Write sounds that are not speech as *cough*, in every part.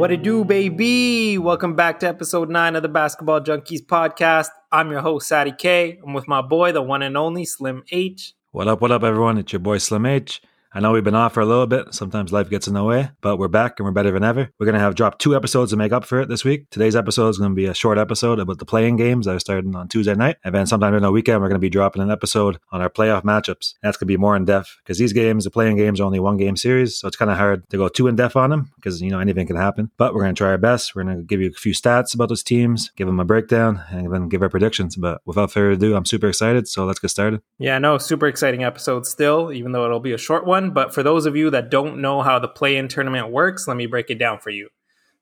What it do, baby? Welcome back to episode nine of the Basketball Junkies podcast. I'm your host, Sadie K. I'm with my boy, the one and only Slim H. What up, what up, everyone? It's your boy Slim H. I know we've been off for a little bit. Sometimes life gets in the way, but we're back and we're better than ever. We're going to have dropped two episodes to make up for it this week. Today's episode is going to be a short episode about the play-in games that are starting on Tuesday night. And then sometime in the weekend, we're going to be dropping an episode on our playoff matchups. That's going to be more in depth because these games, the play-in games, are only one game series. So it's kind of hard to go too in depth on them because, you know, anything can happen. But we're going to try our best. We're going to give you a few stats about those teams, give them a breakdown, and then give our predictions. But without further ado, I'm super excited. So let's get started. Yeah, no, super exciting episode still, even though it'll be a short one. But for those of you that don't know how the play in tournament works, let me break it down for you.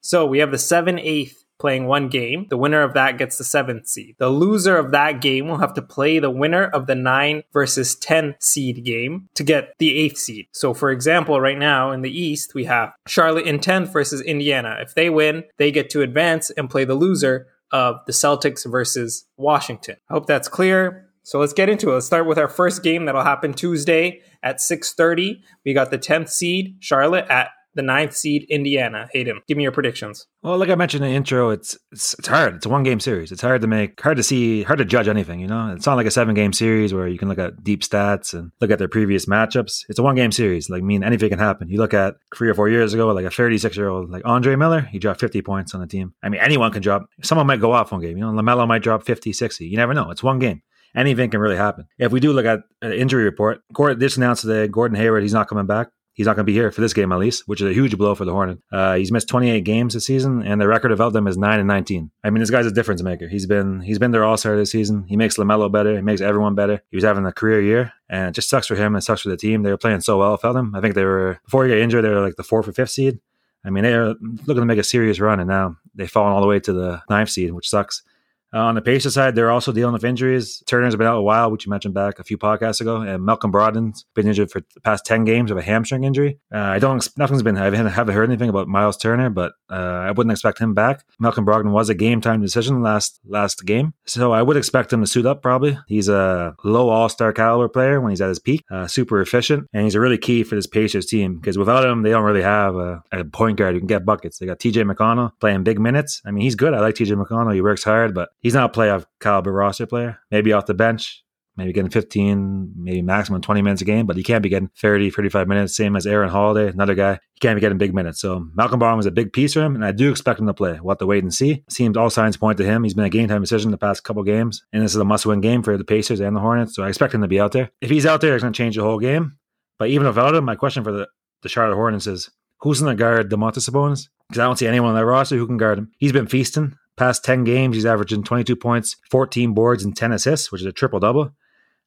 So we have the 7 8 playing one game. The winner of that gets the seventh seed. The loser of that game will have to play the winner of the 9 versus 10 seed game to get the eighth seed. So, for example, right now in the East, we have Charlotte in 10th versus Indiana. If they win, they get to advance and play the loser of the Celtics versus Washington. I hope that's clear. So let's get into it. Let's start with our first game that'll happen Tuesday at 6:30. We got the 10th seed Charlotte at the ninth seed Indiana. Hayden, give me your predictions. Well, like I mentioned in the intro, it's, it's it's hard. It's a one game series. It's hard to make, hard to see, hard to judge anything. You know, it's not like a seven game series where you can look at deep stats and look at their previous matchups. It's a one game series. Like, I mean, anything can happen. You look at three or four years ago, like a 36 year old like Andre Miller, he dropped 50 points on the team. I mean, anyone can drop. Someone might go off one game. You know, LaMelo might drop 50, 60. You never know. It's one game anything can really happen. If we do look at an injury report, Gordon this announced today, Gordon Hayward, he's not coming back. He's not going to be here for this game at least, which is a huge blow for the Hornet. Uh, he's missed 28 games this season, and the record of them is nine and 19. I mean, this guy's a difference maker. He's been he's been their all star this season. He makes LaMelo better. He makes everyone better. He was having a career year, and it just sucks for him and sucks for the team. They were playing so well him. I think they were before he got injured. They were like the fourth or fifth seed. I mean, they are looking to make a serious run, and now they've fallen all the way to the ninth seed, which sucks. Uh, on the Pacers side, they're also dealing with injuries. Turner's been out a while, which you mentioned back a few podcasts ago, and Malcolm Brogdon's been injured for the past ten games of a hamstring injury. Uh, I don't. Nothing's been. I haven't, heard anything about Miles Turner, but uh, I wouldn't expect him back. Malcolm Brogdon was a game time decision last last game, so I would expect him to suit up. Probably he's a low All Star caliber player when he's at his peak, uh, super efficient, and he's a really key for this Pacers team because without him, they don't really have a, a point guard who can get buckets. They got T.J. McConnell playing big minutes. I mean, he's good. I like T.J. McConnell. He works hard, but he's not a playoff caliber roster player. Maybe off the bench, maybe getting 15, maybe maximum 20 minutes a game, but he can't be getting 30, 35 minutes, same as Aaron Holiday, another guy. He can't be getting big minutes. So Malcolm Brogdon was a big piece for him, and I do expect him to play. We'll have to wait and see. Seems all signs point to him. He's been a game time decision the past couple games, and this is a must win game for the Pacers and the Hornets, so I expect him to be out there. If he's out there, it's going to change the whole game. But even without him, my question for the, the Charlotte Hornets is who's going to guard Domantas Sabonis? Because I don't see anyone on their roster who can guard him. He's been feasting. Past 10 games, he's averaging 22 points, 14 boards, and 10 assists, which is a triple double.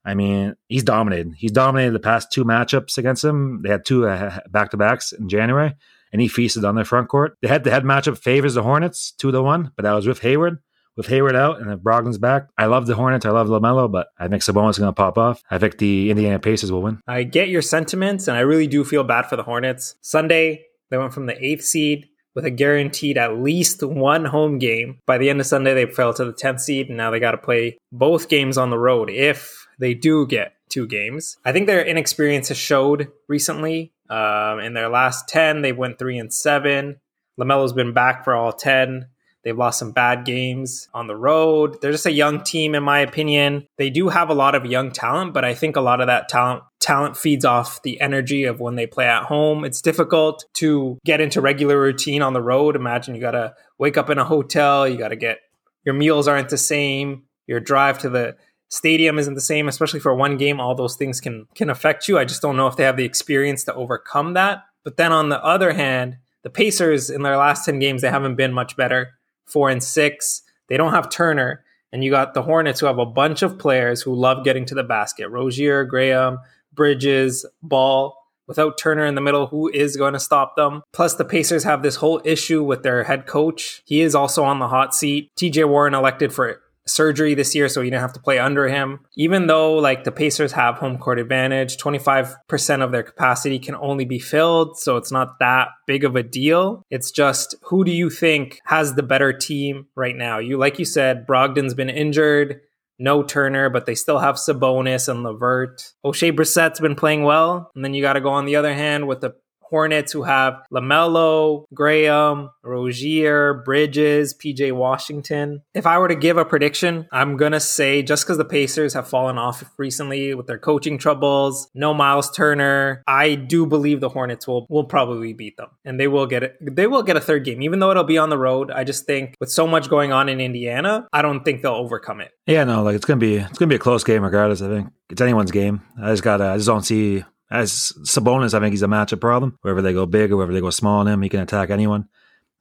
I mean, he's dominated. He's dominated the past two matchups against him. They had two uh, back to backs in January, and he feasted on their front court. The head to head matchup favors the Hornets two to one, but that was with Hayward. With Hayward out and if Brogdon's back, I love the Hornets. I love LaMelo, but I think Sabonis is going to pop off. I think the Indiana Pacers will win. I get your sentiments, and I really do feel bad for the Hornets. Sunday, they went from the eighth seed with a guaranteed at least one home game. By the end of Sunday, they fell to the 10th seed, and now they got to play both games on the road if they do get two games. I think their inexperience has showed recently. Um, in their last 10, they went 3 and 7. LaMelo's been back for all 10. They've lost some bad games on the road. They're just a young team, in my opinion. They do have a lot of young talent, but I think a lot of that talent talent feeds off the energy of when they play at home. It's difficult to get into regular routine on the road. Imagine you got to wake up in a hotel, you got to get your meals aren't the same, your drive to the stadium isn't the same, especially for one game. All those things can can affect you. I just don't know if they have the experience to overcome that. But then on the other hand, the Pacers in their last 10 games, they haven't been much better four and six. They don't have Turner. And you got the Hornets who have a bunch of players who love getting to the basket. Rozier, Graham, Bridges, Ball. Without Turner in the middle, who is going to stop them? Plus, the Pacers have this whole issue with their head coach. He is also on the hot seat. TJ Warren elected for surgery this year, so he didn't have to play under him. Even though like the Pacers have home court advantage, 25% of their capacity can only be filled, so it's not that big of a deal. It's just who do you think has the better team right now? You like you said, Brogdon's been injured. No Turner, but they still have Sabonis and Levert. Oshae Brissett's been playing well. And then you got to go on the other hand with the Hornets who have LaMelo, Graham, Rozier, Bridges, PJ Washington. If I were to give a prediction, I'm going to say just because the Pacers have fallen off recently with their coaching troubles, no Miles Turner, I do believe the Hornets will, will probably beat them and they will get it. They will get a third game, even though it'll be on the road. I just think with so much going on in Indiana, I don't think they'll overcome it. Yeah, no, like it's gonna be it's gonna be a close game regardless. I think it's anyone's game. I just gotta I just don't see as Sabonis. I think he's a matchup problem. Wherever they go big or wherever they go small on him, he can attack anyone.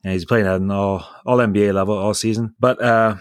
And he's playing at an all all NBA level all season. But uh,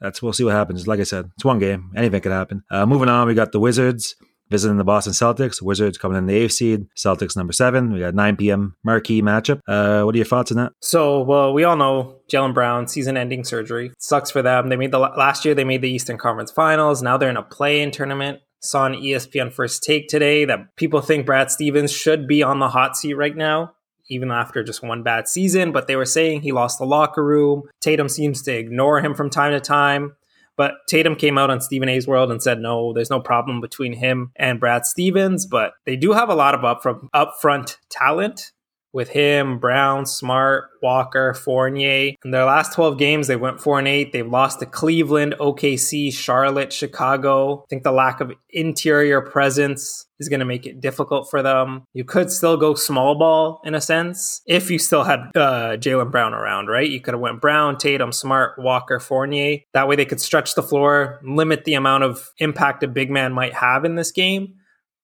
that's we'll see what happens. Like I said, it's one game. Anything could happen. Uh, moving on, we got the Wizards visiting the Boston Celtics. Wizards coming in the eighth seed. Celtics number seven. We got 9 p.m. marquee matchup. Uh, what are your thoughts on that? So, well, we all know Jaylen Brown season-ending surgery sucks for them. They made the last year. They made the Eastern Conference Finals. Now they're in a play-in tournament. Saw on ESPN First Take today that people think Brad Stevens should be on the hot seat right now even after just one bad season, but they were saying he lost the locker room. Tatum seems to ignore him from time to time. But Tatum came out on Stephen A's World and said, no, there's no problem between him and Brad Stevens, but they do have a lot of up from upfront talent with him, Brown, Smart, Walker, Fournier. In their last 12 games, they went 4 and 8. They've lost to Cleveland, OKC, Charlotte, Chicago. I think the lack of interior presence is going to make it difficult for them. You could still go small ball in a sense if you still had uh, Jaylen Brown around, right? You could have went Brown, Tatum, Smart, Walker, Fournier. That way they could stretch the floor, limit the amount of impact a big man might have in this game.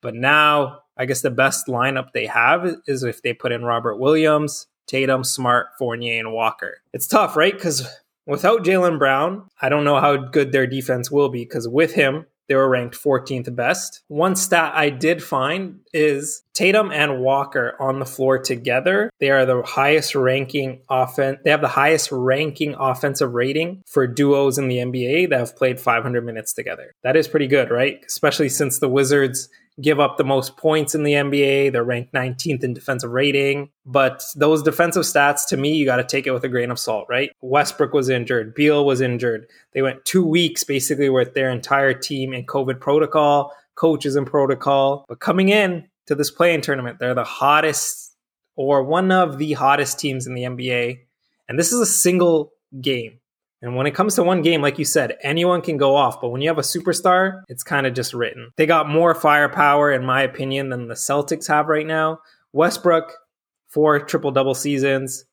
But now I guess the best lineup they have is if they put in Robert Williams, Tatum, Smart, Fournier, and Walker. It's tough, right? Because without Jaylen Brown, I don't know how good their defense will be. Because with him, they were ranked 14th best. One stat I did find is Tatum and Walker on the floor together. They are the highest ranking offense. They have the highest ranking offensive rating for duos in the NBA that have played 500 minutes together. That is pretty good, right? Especially since the Wizards give up the most points in the NBA. They're ranked 19th in defensive rating. But those defensive stats, to me, you got to take it with a grain of salt, right? Westbrook was injured. Beal was injured. They went two weeks basically with their entire team in COVID protocol, coaches in protocol. But coming in to this play-in tournament, they're the hottest or one of the hottest teams in the NBA. And this is a single game. And when it comes to one game, like you said, anyone can go off. But when you have a superstar, it's kind of just written. They got more firepower, in my opinion, than the Celtics have right now. Westbrook, four triple double seasons.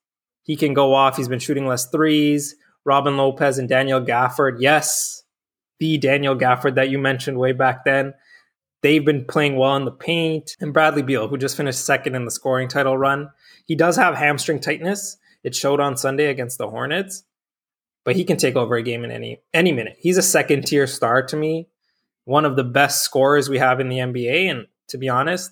He can go off. He's been shooting less threes. Robin Lopez and Daniel Gafford. Yes, the Daniel Gafford that you mentioned way back then. They've been playing well in the paint. And Bradley Beal, who just finished second in the scoring title run. He does have hamstring tightness. It showed on Sunday against the Hornets but he can take over a game in any any minute. He's a second tier star to me, one of the best scorers we have in the NBA. And to be honest,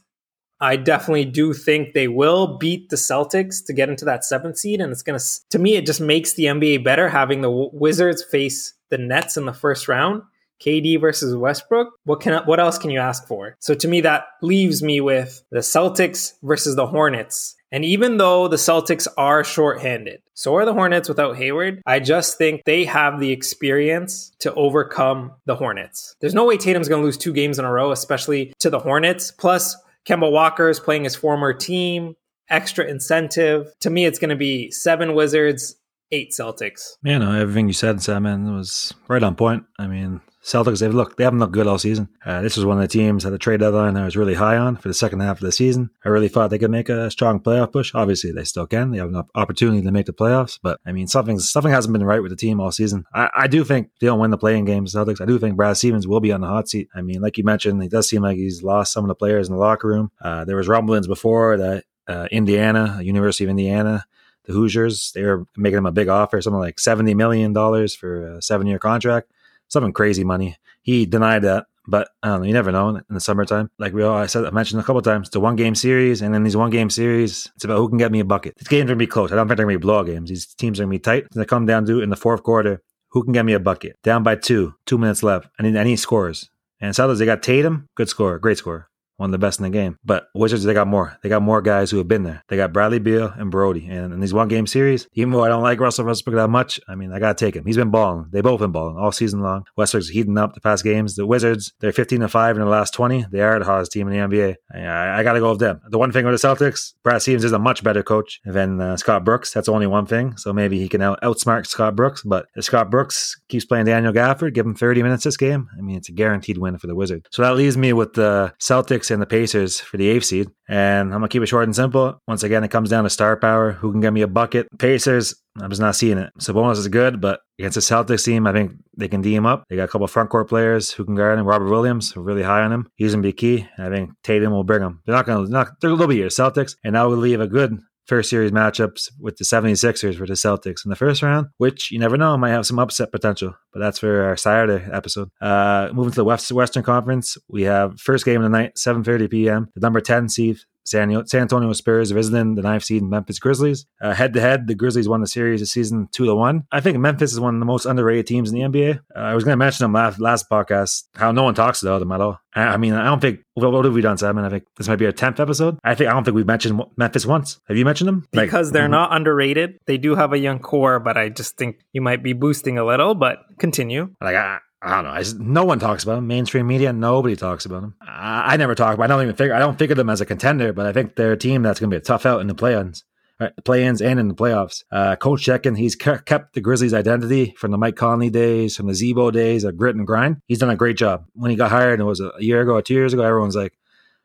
I definitely do think they will beat the Celtics to get into that seventh seed. And it's going to, to me, it just makes the NBA better having the Wizards face the Nets in the first round. KD versus Westbrook. What can what else can you ask for? So to me, that leaves me with the Celtics versus the Hornets and even though the Celtics are shorthanded, so are the Hornets without Hayward, I just think they have the experience to overcome the Hornets. There's no way Tatum's going to lose two games in a row, especially to the Hornets. Plus, Kemba Walker is playing his former team. Extra incentive. To me, it's going to be seven Wizards, eight Celtics. No, everything you said, Sam, man, was right on point. I mean, Celtics, they've looked, they haven't looked good all season. Uh, this was one of the teams at the trade deadline I was really high on for the second half of the season. I really thought they could make a strong playoff push. Obviously, they still can. They have an opportunity to make the playoffs, but I mean, something something hasn't been right with the team all season. I, I do think they don't win the play-in games, Celtics. I do think Brad Stevens will be on the hot seat. I mean, like you mentioned, it does seem like he's lost some of the players in the locker room. Uh, there was rumblings before that uh, Indiana, University of Indiana, the Hoosiers, they were making him a big offer, something like $70 million for a seven year contract something crazy money. He denied that, but I don't know. You never know in the summertime. Like we all, I said, I mentioned a couple times, it's a one game series, and then these one game series, it's about who can get me a bucket. These games are gonna be close. I don't think they're gonna be blowout games. These teams are gonna be tight. And they come down to in the fourth quarter, who can get me a bucket? Down by two, two minutes left, and then he scores. And Celtics, they got Tatum, good score, great score. One of the best in the game. But Wizards, they got more. They got more guys who have been there. They got Bradley Beal and Brody. And in these one game series, even though I don't like Russell Westbrook that much, I mean, I got to take him. He's been balling. They both been balling all season long. Westbrook's heating up the past games. The Wizards, they're 15 to 5 in the last 20. They are the hottest team in the NBA. I, I got to go with them. The one thing with the Celtics, Brad Stevens is a much better coach than uh, Scott Brooks. That's only one thing. So maybe he can out- outsmart Scott Brooks. But if Scott Brooks keeps playing Daniel Gafford, give him 30 minutes this game, I mean, it's a guaranteed win for the Wizards. So that leaves me with the Celtics and the Pacers for the eighth seed. And I'm gonna keep it short and simple. Once again, it comes down to star power. Who can get me a bucket? Pacers. I'm just not seeing it. Sabonis is good, but against the Celtics team, I think they can D him up. They got a couple front court players who can guard him. Robert Williams, really high on him. He's gonna be key. I think Tatum will bring him. They're not gonna they're little bit here, Celtics, and that will leave a good first series matchups with the 76ers for the Celtics in the first round, which you never know might have some upset potential. But that's for our Saturday episode. Uh, moving to the West Western Conference, we have first game of the night, 7:30 p.m. The number 10 seed San, San Antonio Spurs visiting the ninth seed Memphis Grizzlies. Head to head, the Grizzlies won the series this season two to one. I think Memphis is one of the most underrated teams in the NBA. Uh, I was going to mention them last last podcast how no one talks about them at all. I, I mean, I don't think what, what have we done, Simon? I think this might be our tenth episode. I think I don't think we've mentioned Memphis once. Have you mentioned them? Like, because they're mm-hmm. not underrated. They do have a young core, but I just think you might be boosting a little. But continue. Like I, I don't know. I just, no one talks about them. Mainstream media, nobody talks about them. I, I never talk about. I don't even figure. I don't figure them as a contender, but I think they're a team that's going to be a tough out in the play-ins, right, play-ins, and in the playoffs. Uh, Coach Chekin, he's kept the Grizzlies' identity from the Mike Conley days, from the Z-Bo days of grit and grind. He's done a great job. When he got hired, it was a year ago or two years ago. Everyone's like,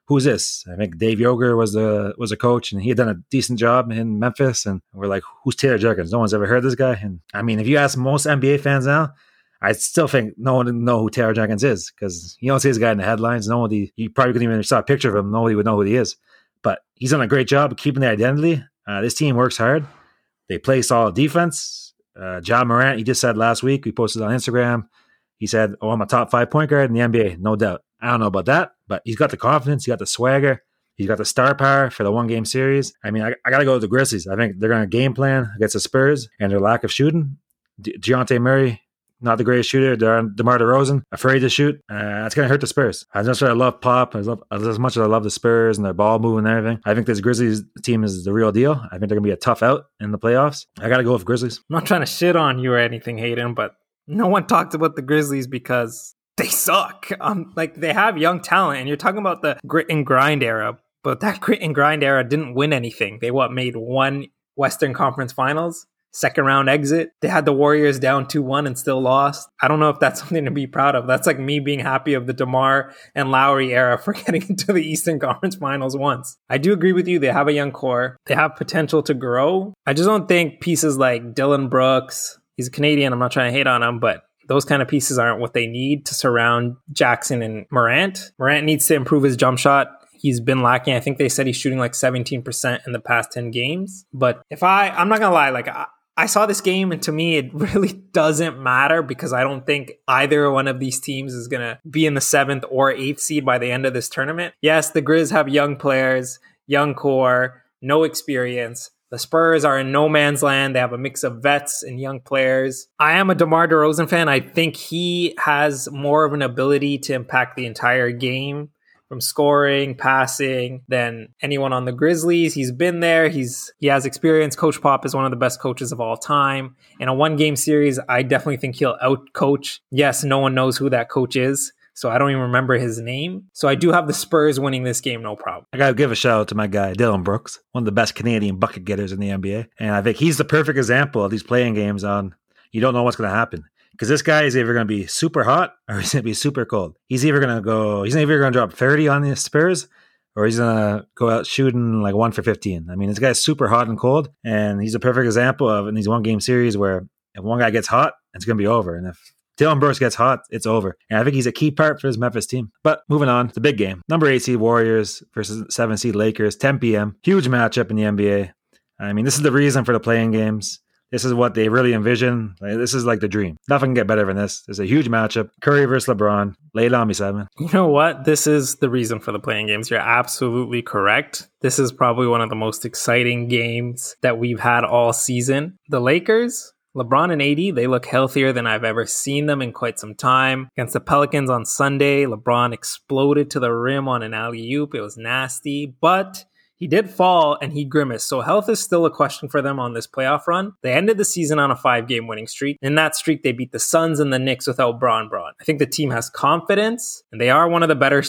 "Who's this?" I think Dave Joerger was the was a coach, and he had done a decent job in Memphis. And we're like, "Who's Taylor Jenkins?" No one's ever heard this guy. And I mean, if you ask most NBA fans now I still think no one know who Taylor Jenkins is because you don't see this guy in the headlines. Nobody, you probably couldn't even saw a picture of him. Nobody would know who he is. But he's done a great job keeping the identity. Uh, this team works hard. They play solid defense. Uh, Ja Morant, he just said last week, we posted on Instagram. He said, Oh, I'm a top five point guard in the NBA, no doubt. I don't know about that, but he's got the confidence, he got the swagger, he's got the star power for the one game series. I mean, I, I got to go with the Grizzlies. I think they're going to game plan against the Spurs and their lack of shooting. De- Dejounte Murray, not the greatest shooter. DeMar DeRozan, afraid to shoot. Uh, it's going to hurt the Spurs. As much as I love Pop, as, love, as much as I love the Spurs and their ball moving and everything, I think this Grizzlies team is the real deal. I think they're going to be a tough out in the playoffs. I got to go with Grizzlies. I'm not trying to shit on you or anything, Hayden, but no one talked about the Grizzlies because they suck. Um, like they have young talent, and you're talking about the grit and grind era, but that grit and grind era didn't win anything. They what made one Western Conference Finals second round exit. They had the Warriors down 2 1 and still lost. I don't know if that's *laughs* something to be proud of. That's like me being happy of the DeMar and Lowry era for *laughs* getting into the Eastern Conference finals once. I do agree with you. They have a young core, they have potential to grow. I just don't think pieces like Dillon Brooks, he's a Canadian. I'm not trying to hate on him, but those kind of pieces aren't what they need to surround Jackson and Morant. Morant needs to improve his jump shot he's been lacking. I think they said he's shooting like 17% in the past 10 games. But if I, I'm not gonna lie, like I, I saw this game, and to me, it *laughs* really doesn't matter because I don't think either one of these teams is going to be in the seventh or eighth seed by the end of this tournament. Yes, the Grizz have young players, young core, no experience. The Spurs are in no man's land. They have a mix of vets and young players. I am a DeMar DeRozan fan. I think he has more of an ability to impact the entire game from scoring, passing than anyone on the Grizzlies. He's been there. He's he has experience. Coach Pop is one of the best coaches of all time. In a one game series, I definitely think he'll out coach. Yes, no one knows who that coach is. So I don't even remember his name. So I do have the Spurs winning this game, no problem. I gotta give a shout out to my guy Dillon Brooks, one of the best Canadian bucket getters in the NBA, and I think he's the perfect example of these play-in games on. You don't know what's going to happen because this guy is either going to be super hot or *laughs* he's going to be super cold. He's either going to go, he's either going to drop 30 on the Spurs or he's going to go out shooting like one for 15. I mean, this guy's super hot and cold, and he's a perfect example of in these one game series where if one guy gets hot, it's going to be over. And if Dillon Brooks gets hot, it's over. And I think he's a key part for his Memphis team. But moving on, the big game. Number eight seed Warriors versus seven seed Lakers, 10 p.m. Huge matchup in the NBA. I mean, this is the reason for the play-in games. This is what they really envision. This is like the dream. Nothing can get better than this. It's a huge matchup. Curry versus LeBron. Lay it on me, Simon. You know what? This is the reason for the play-in games. You're absolutely correct. This is probably one of the most exciting games that we've had all season. The Lakers, LeBron and AD, they look healthier than I've ever seen them in quite some time. Against the Pelicans on Sunday, LeBron exploded to the rim on an alley oop. It was nasty, but he did fall and he grimaced. So health is still a question for them on this playoff run. They ended the season on a five game winning streak. In that streak, they beat the Suns and the Knicks without Bron Bron. I think the team has confidence and they are one of the better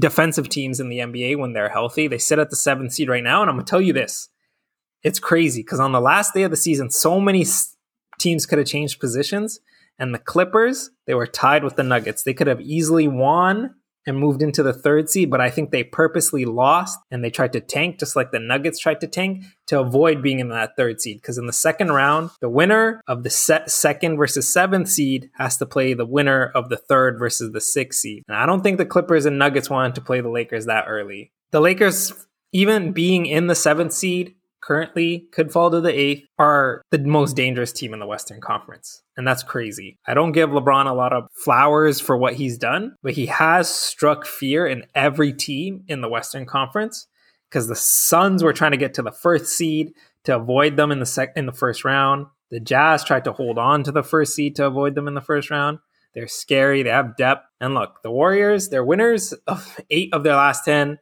defensive teams in the NBA when they're healthy. They sit at the seventh seed right now. And I'm going to tell you this. It's crazy because on the last day of the season, so many teams could have changed positions. And the Clippers, they were tied with the Nuggets. They could have easily won and moved into the third seed, but I think they purposely lost and they tried to tank, just like the Nuggets tried to tank, to avoid being in that third seed. Because in the second round, the winner of the second versus seventh seed has to play the winner of the third versus the sixth seed. And I don't think the Clippers and Nuggets wanted to play the Lakers that early. The Lakers, even being in the seventh seed, currently could fall to the eighth are the most dangerous team in the Western Conference. And that's crazy. I don't give LeBron a lot of flowers for what he's done, but he has struck fear in every team in the Western Conference because the Suns were trying to get to the first seed to avoid them in the sec- in the first round. The Jazz tried to hold on to the first seed to avoid them in the first round. They're scary. They have depth. And look, the Warriors, they're winners of eight of their last 10.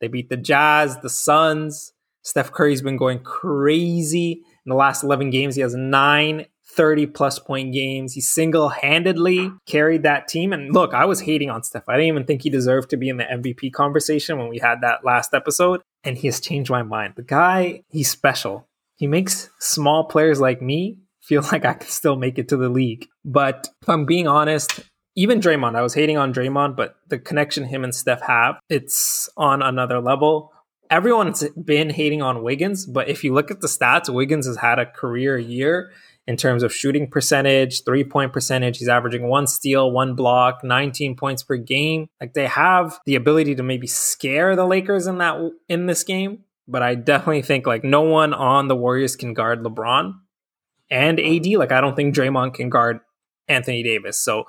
They beat the Jazz, the Suns, Steph Curry's been going crazy in the last 11 games. He has nine 30 plus point games. He single handedly carried that team. And look, I was hating on Steph. I didn't even think he deserved to be in the MVP conversation when we had that last episode. And he has changed my mind. The guy, he's special. He makes small players like me feel *laughs* like I can still make it to the league. But if I'm being honest, even Draymond, I was hating on Draymond, but the connection him and Steph have, it's on another level everyone's been hating on Wiggins, but if you look at the stats, Wiggins has had a career year in terms of shooting percentage, three point percentage. He's averaging one steal, one block, 19 points per game. Like they have the ability to maybe scare the Lakers in that in this game, but I definitely think like no one on the Warriors can guard LeBron and AD. Like I don't think Draymond can guard Anthony Davis. So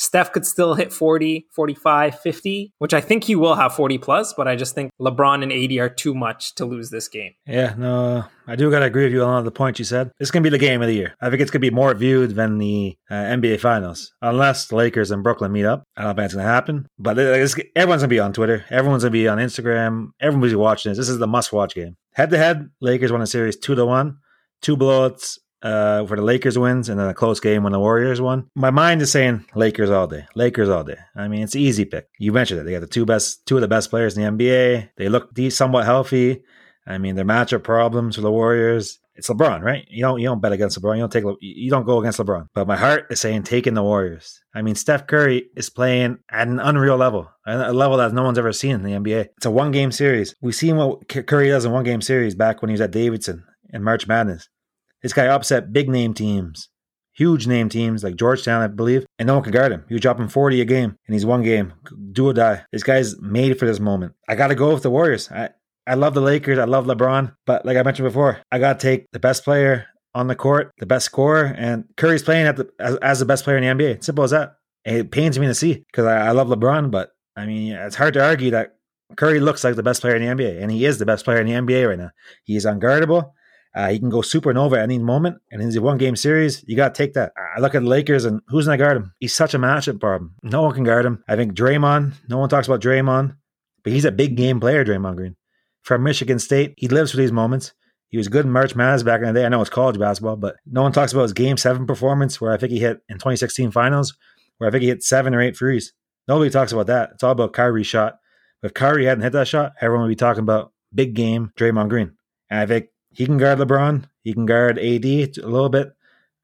Steph could still hit 40, 45, 50, which I think he will have 40 plus, but I just think LeBron and AD are too much to lose this game. Yeah, no, I do got to agree with you on the points you said. This can be the game of the year. I think it's going to be more viewed than the uh, NBA Finals, unless the Lakers and Brooklyn meet up. I don't think it's going to happen, but everyone's going to be on Twitter. Everyone's going to be on Instagram. Everybody's watching this. This is the must watch game. Head to head, Lakers won a series 2 to 1, two blowouts uh, for the Lakers wins and then a close game when the Warriors won. My mind is saying Lakers all day. Lakers all day. I mean, it's easy pick. You mentioned it. They got the two best, two of the best players in the NBA. They look somewhat healthy. I mean, their matchup problems for the Warriors. It's LeBron, right? You don't you don't bet against LeBron. You don't take you don't go against LeBron. But my heart is saying taking the Warriors. I mean, Steph Curry is playing at an unreal level, a level that no one's ever seen in the NBA. It's a one game series. We've seen what Curry does in one game series back when he was at Davidson in March Madness. This guy upset big name teams, huge name teams like Georgetown, I believe, and no one can guard him. He was dropping 40 a game, and he's one game. Do or die. This guy's made for this moment. I got to go with the Warriors. I, I love the Lakers. I love LeBron. But like I mentioned before, I got to take the best player on the court, the best scorer, and Curry's playing at the, as, as the best player in the NBA. Simple as that. It pains me to see because I, I love LeBron, but I mean, it's hard to argue that Curry looks like the best player in the NBA, and he is the best player in the NBA right now. He is unguardable. Uh, he can go supernova at any moment, and in his one game series, you got to take that. I look at the Lakers, and who's going to guard him? He's such a matchup problem. No one can guard him. I think Draymond, no one talks about Draymond, but he's a big game player, Draymond Green. From Michigan State, he lives for these moments. He was good in March Madness back in the day. I know it's college basketball, but no one talks about his game seven performance, where I think he hit in 2016 finals, where I think he hit seven or eight threes. Nobody talks about that. It's all about Kyrie's shot. But if Kyrie hadn't hit that shot, everyone would be talking about big game Draymond Green. And I think he can guard LeBron. He can guard AD a little bit.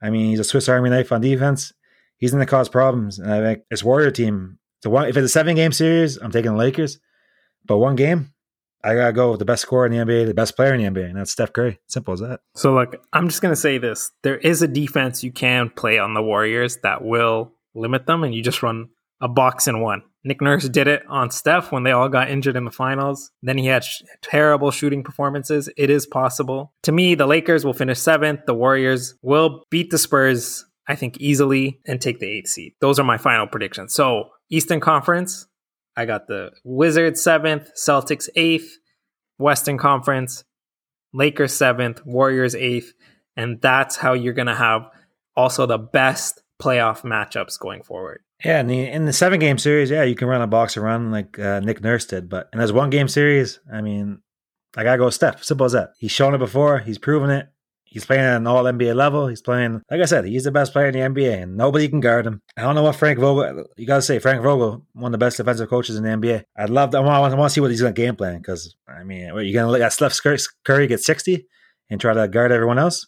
I mean, he's a Swiss Army knife on defense. He's going to cause problems. And I think this Warrior team, so one, if it's a seven game series, I'm taking the Lakers. But one game, I gotta go with the best scorer in the NBA, the best player in the NBA, and that's Steph Curry. Simple as that. So, look, I'm just gonna say this: there is a defense you can play on the Warriors that will limit them, and you just run a box and one. Nick Nurse did it on Steph when they all got injured in the finals. Then he had sh- terrible shooting performances. It is possible. To me, the Lakers will finish seventh. The Warriors will beat the Spurs, I think, easily and take the eighth seed. Those are my final predictions. So, Eastern Conference, I got the Wizards seventh, Celtics eighth, Western Conference, Lakers seventh, Warriors eighth. And that's how you're going to have also the best playoff matchups going forward. Yeah, in the, in the seven game series, yeah, you can run a box and one like uh, Nick Nurse did. But in this one game series, I mean, I gotta go Steph. Simple as that. He's shown it before. He's proven it. He's playing at an all NBA level. He's playing, like I said, he's the best player in the NBA, and nobody can guard him. I don't know what Frank Vogel. You gotta say Frank Vogel, one of the best defensive coaches in the NBA. I'd love. To, I want. I want to see what he's gonna game plan because I mean, what, you gonna let Steph Curry get sixty and try to guard everyone else?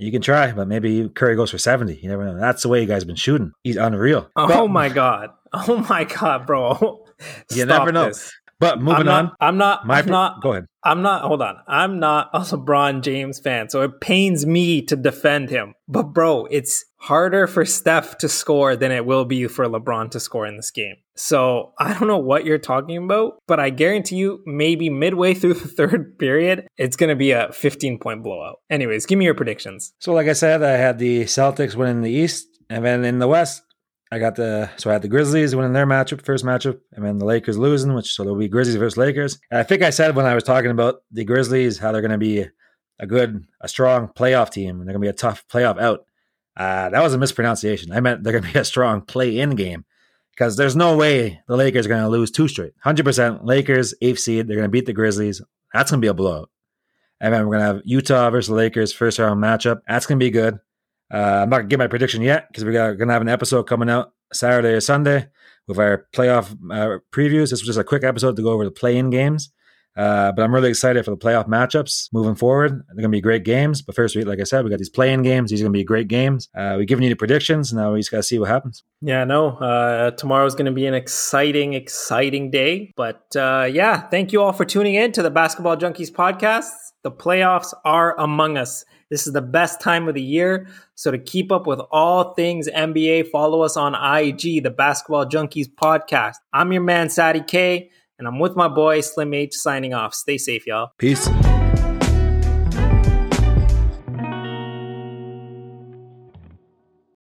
You can try, but maybe Curry goes for 70. You never know. That's the way you guys been shooting. He's unreal. Oh but, my God. Oh my God, bro. *laughs* you never know. This. But moving I'm not, on. I'm not. My, I'm not. Go ahead. I'm not. Hold on. I'm not a LeBron James fan, so it pains me to defend him. But bro, it's harder for Steph to score than it will be for LeBron to score in this game. So I don't know what you're talking about, but I guarantee you, maybe midway through the *laughs* third period, it's going to be a 15 point blowout. Anyways, give me your predictions. So, like I said, I had the Celtics winning the East, and then in the West, I got the so I had the Grizzlies winning their matchup, first matchup, and then the Lakers losing, which so there'll be Grizzlies versus Lakers. And I think I said when I was talking about the Grizzlies how they're going to be a good, a strong playoff team, and they're going to be a tough playoff out. Uh, that was a mispronunciation. I meant they're going to be a strong play-in game because there's no way the Lakers are going to lose two straight. Hundred percent, Lakers eighth seed. They're going to beat the Grizzlies. That's going to be a blowout. And then we're going to have Utah versus the Lakers first round matchup. That's going to be good. Uh, I'm not gonna give my prediction yet because we're gonna have an episode coming out Saturday or Sunday with our playoff uh, previews. This was just a quick episode to go over the play-in games. Uh, but I'm really excited for the playoff matchups moving forward. They're going to be great games. But first, like I said, we got these play-in games. These are going to be great games. Uh, we've given you the predictions. Now we just got to see what happens. Yeah, no. Uh, tomorrow's going to be an exciting, exciting day. But uh, yeah, thank you all for tuning in to the Basketball Junkies podcast. The playoffs are among us. This is the best time of the year. So to keep up with all things NBA, follow us on IG, the Basketball Junkies podcast. I'm your man, Sadie K, and I'm with my boy Slim H signing off. Stay safe, y'all. Peace.